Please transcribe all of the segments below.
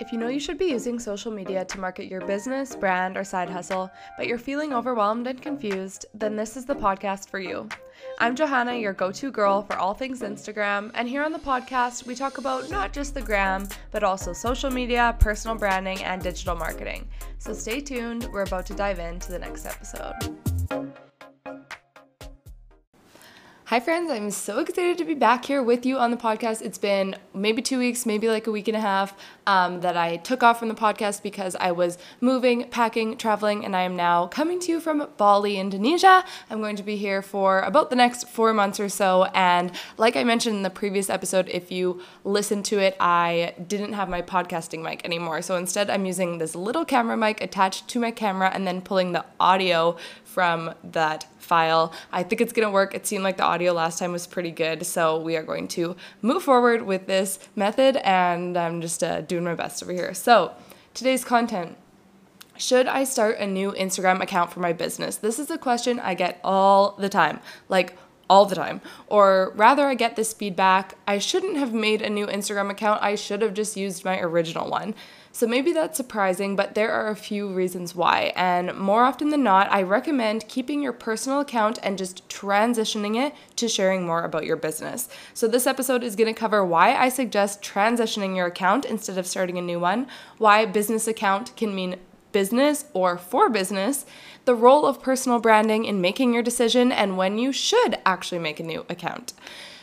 If you know you should be using social media to market your business, brand, or side hustle, but you're feeling overwhelmed and confused, then this is the podcast for you. I'm Johanna, your go to girl for all things Instagram, and here on the podcast, we talk about not just the gram, but also social media, personal branding, and digital marketing. So stay tuned, we're about to dive into the next episode. Hi, friends. I'm so excited to be back here with you on the podcast. It's been maybe two weeks, maybe like a week and a half um, that I took off from the podcast because I was moving, packing, traveling, and I am now coming to you from Bali, Indonesia. I'm going to be here for about the next four months or so. And like I mentioned in the previous episode, if you listen to it, I didn't have my podcasting mic anymore. So instead, I'm using this little camera mic attached to my camera and then pulling the audio from that file. I think it's to work. It seemed like the audio last time was pretty good, so we are going to move forward with this method, and I'm just uh, doing my best over here. So, today's content. Should I start a new Instagram account for my business? This is a question I get all the time. Like, all the time. Or rather, I get this feedback I shouldn't have made a new Instagram account, I should have just used my original one. So maybe that's surprising, but there are a few reasons why. And more often than not, I recommend keeping your personal account and just transitioning it to sharing more about your business. So this episode is going to cover why I suggest transitioning your account instead of starting a new one, why business account can mean business or for business, the role of personal branding in making your decision, and when you should actually make a new account.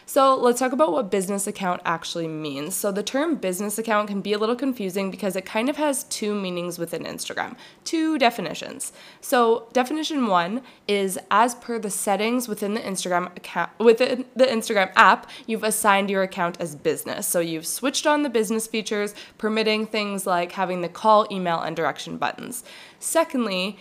So let's talk about what business account actually means. So the term business account can be a little confusing because it kind of has two meanings within Instagram, two definitions. So definition one is as per the settings within the Instagram account within the Instagram app, you've assigned your account as business. So you've switched on the business features, permitting things like having the call, email, and direction buttons. Secondly,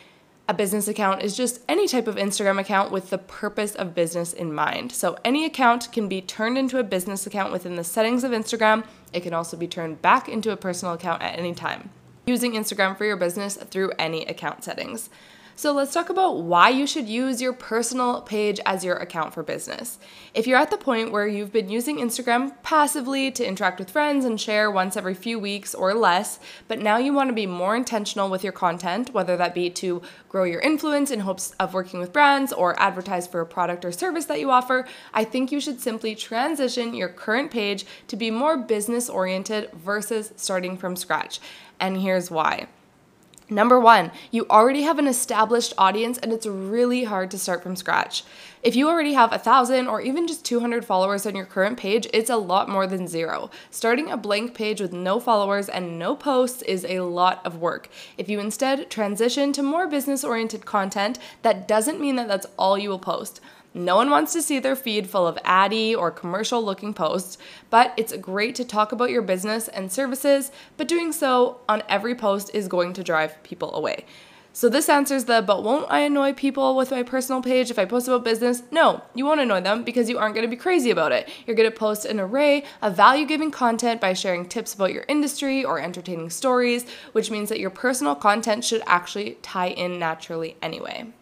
a business account is just any type of Instagram account with the purpose of business in mind. So, any account can be turned into a business account within the settings of Instagram. It can also be turned back into a personal account at any time. Using Instagram for your business through any account settings. So let's talk about why you should use your personal page as your account for business. If you're at the point where you've been using Instagram passively to interact with friends and share once every few weeks or less, but now you want to be more intentional with your content, whether that be to grow your influence in hopes of working with brands or advertise for a product or service that you offer, I think you should simply transition your current page to be more business oriented versus starting from scratch. And here's why. Number one, you already have an established audience and it's really hard to start from scratch. If you already have a thousand or even just 200 followers on your current page, it's a lot more than zero. Starting a blank page with no followers and no posts is a lot of work. If you instead transition to more business oriented content, that doesn't mean that that's all you will post. No one wants to see their feed full of addy or commercial looking posts, but it's great to talk about your business and services, but doing so on every post is going to drive people away. So this answers the but won't I annoy people with my personal page if I post about business? No, you won't annoy them because you aren't going to be crazy about it. You're going to post an array of value-giving content by sharing tips about your industry or entertaining stories, which means that your personal content should actually tie in naturally anyway.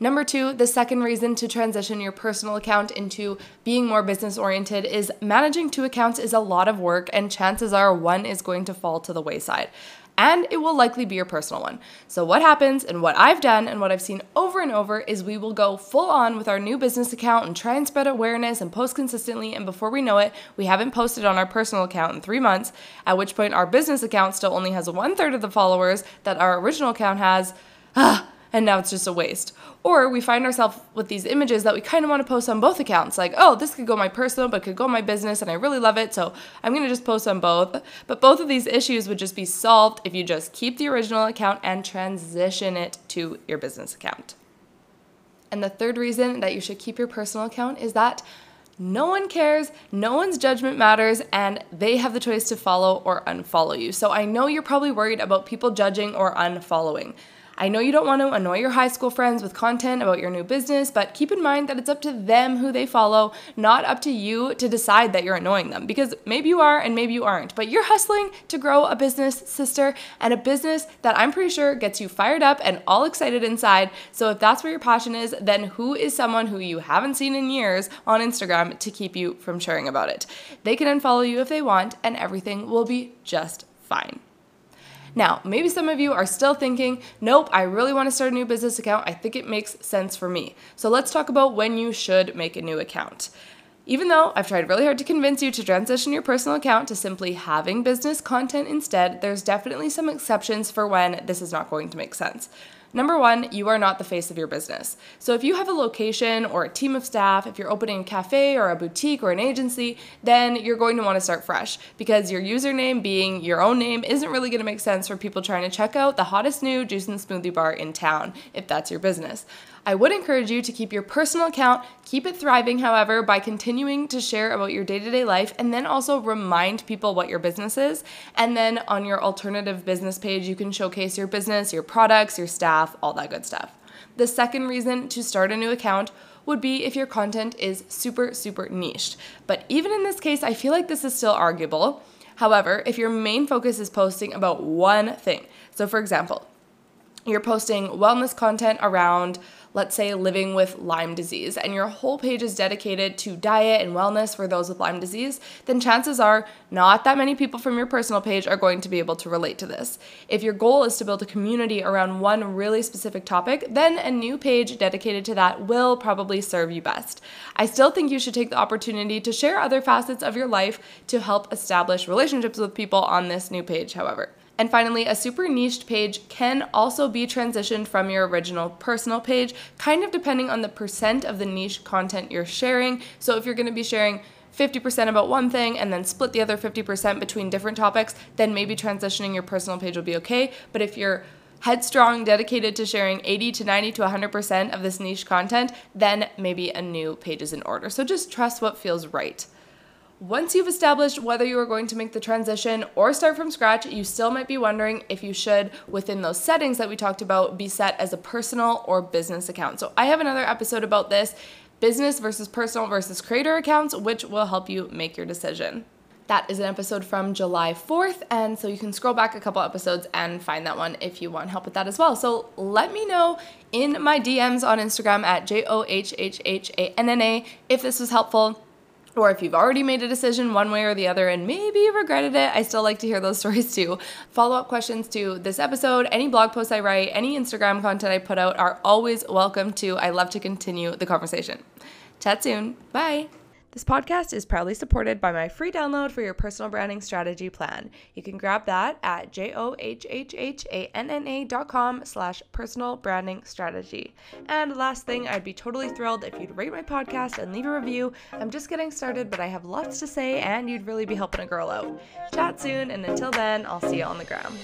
Number two, the second reason to transition your personal account into being more business oriented is managing two accounts is a lot of work, and chances are one is going to fall to the wayside. And it will likely be your personal one. So, what happens, and what I've done, and what I've seen over and over, is we will go full on with our new business account and try and spread awareness and post consistently. And before we know it, we haven't posted on our personal account in three months, at which point our business account still only has one third of the followers that our original account has. Ah, And now it's just a waste. Or we find ourselves with these images that we kind of want to post on both accounts. Like, oh, this could go my personal, but could go my business, and I really love it, so I'm to just post on both. But both of these issues would just be solved if you just keep the original account and transition it to your business account. And the third reason that you should keep your personal account is that no one cares, no one's judgment matters, and they have the choice to follow or unfollow you. So I know you're probably worried about people judging or unfollowing. I know you don't want to annoy your high school friends with content about your new business, but keep in mind that it's up to them who they follow, not up to you to decide that you're annoying them because maybe you are and maybe you aren't. But you're hustling to grow a business, sister, and a business that I'm pretty sure gets you fired up and all excited inside. So if that's where your passion is, then who is someone who you haven't seen in years on Instagram to keep you from sharing about it? They can unfollow you if they want, and everything will be just fine. Now, maybe some of you are still thinking, nope, I really want to start a new business account. I think it makes sense for me. So let's talk about when you should make a new account. Even though I've tried really hard to convince you to transition your personal account to simply having business content instead, there's definitely some exceptions for when this is not going to make sense. Number one, you are not the face of your business. So if you have a location or a team of staff, if you're opening a cafe or a boutique or an agency, then you're going to want to start fresh because your username being your own name isn't really going to make sense for people trying to check out the hottest new juice and smoothie bar in town if that's your business. I would encourage you to keep your personal account, keep it thriving, however, by continuing to share about your day to day life and then also remind people what your business is. And then on your alternative business page, you can showcase your business, your products, your staff, all that good stuff. The second reason to start a new account would be if your content is super, super niched. But even in this case, I feel like this is still arguable. However, if your main focus is posting about one thing, so for example, you're posting wellness content around let's say, living with Lyme disease, and your whole page is dedicated to diet and wellness for those with Lyme disease, then chances are not that many people from your personal page are going to be able to relate to this. If your goal is to build a community around one really specific topic, then a new page dedicated to that will probably serve you best. I still think you should take the opportunity to share other facets of your life to help establish relationships with people on this new page, however. And finally, a super niched page can also be transitioned from your original personal page, kind of depending on the percent of the niche content you're sharing. So if you're going to be sharing 50% about one thing and then split the other 50% between different topics, then maybe transitioning your personal page will be okay. But if you're headstrong, dedicated to sharing 80 to 90 to 100% of this niche content, then maybe a new page is in order. So just trust what feels right. Once you've established whether you are going to make the transition or start from scratch, you still might be wondering if you should, within those settings that we talked about, be set as a personal or business account. So I have another episode about this business versus personal versus creator accounts, which will help you make your decision. That is an episode from July 4th, and so you can scroll back a couple episodes and find that one if you want help with that as well. So let me know in my DMs on Instagram at J O H H H A N N A if this was helpful or if you've already made a decision one way or the other and maybe you regretted it, I still like to hear those stories too. Follow up questions to this episode, any blog posts I write, any Instagram content I put out are always welcome too. I love to continue the conversation. Chat soon. Bye. This podcast is proudly supported by my free download for your personal branding strategy plan. You can grab that at J-O-H-H-H-A-N-N-A dot com slash personal branding strategy. And last thing, I'd be totally thrilled if you'd rate my podcast and leave a review. I'm just getting started, but I have lots to say and you'd really be helping a girl out. Chat soon, and until then, I'll see you on the gram.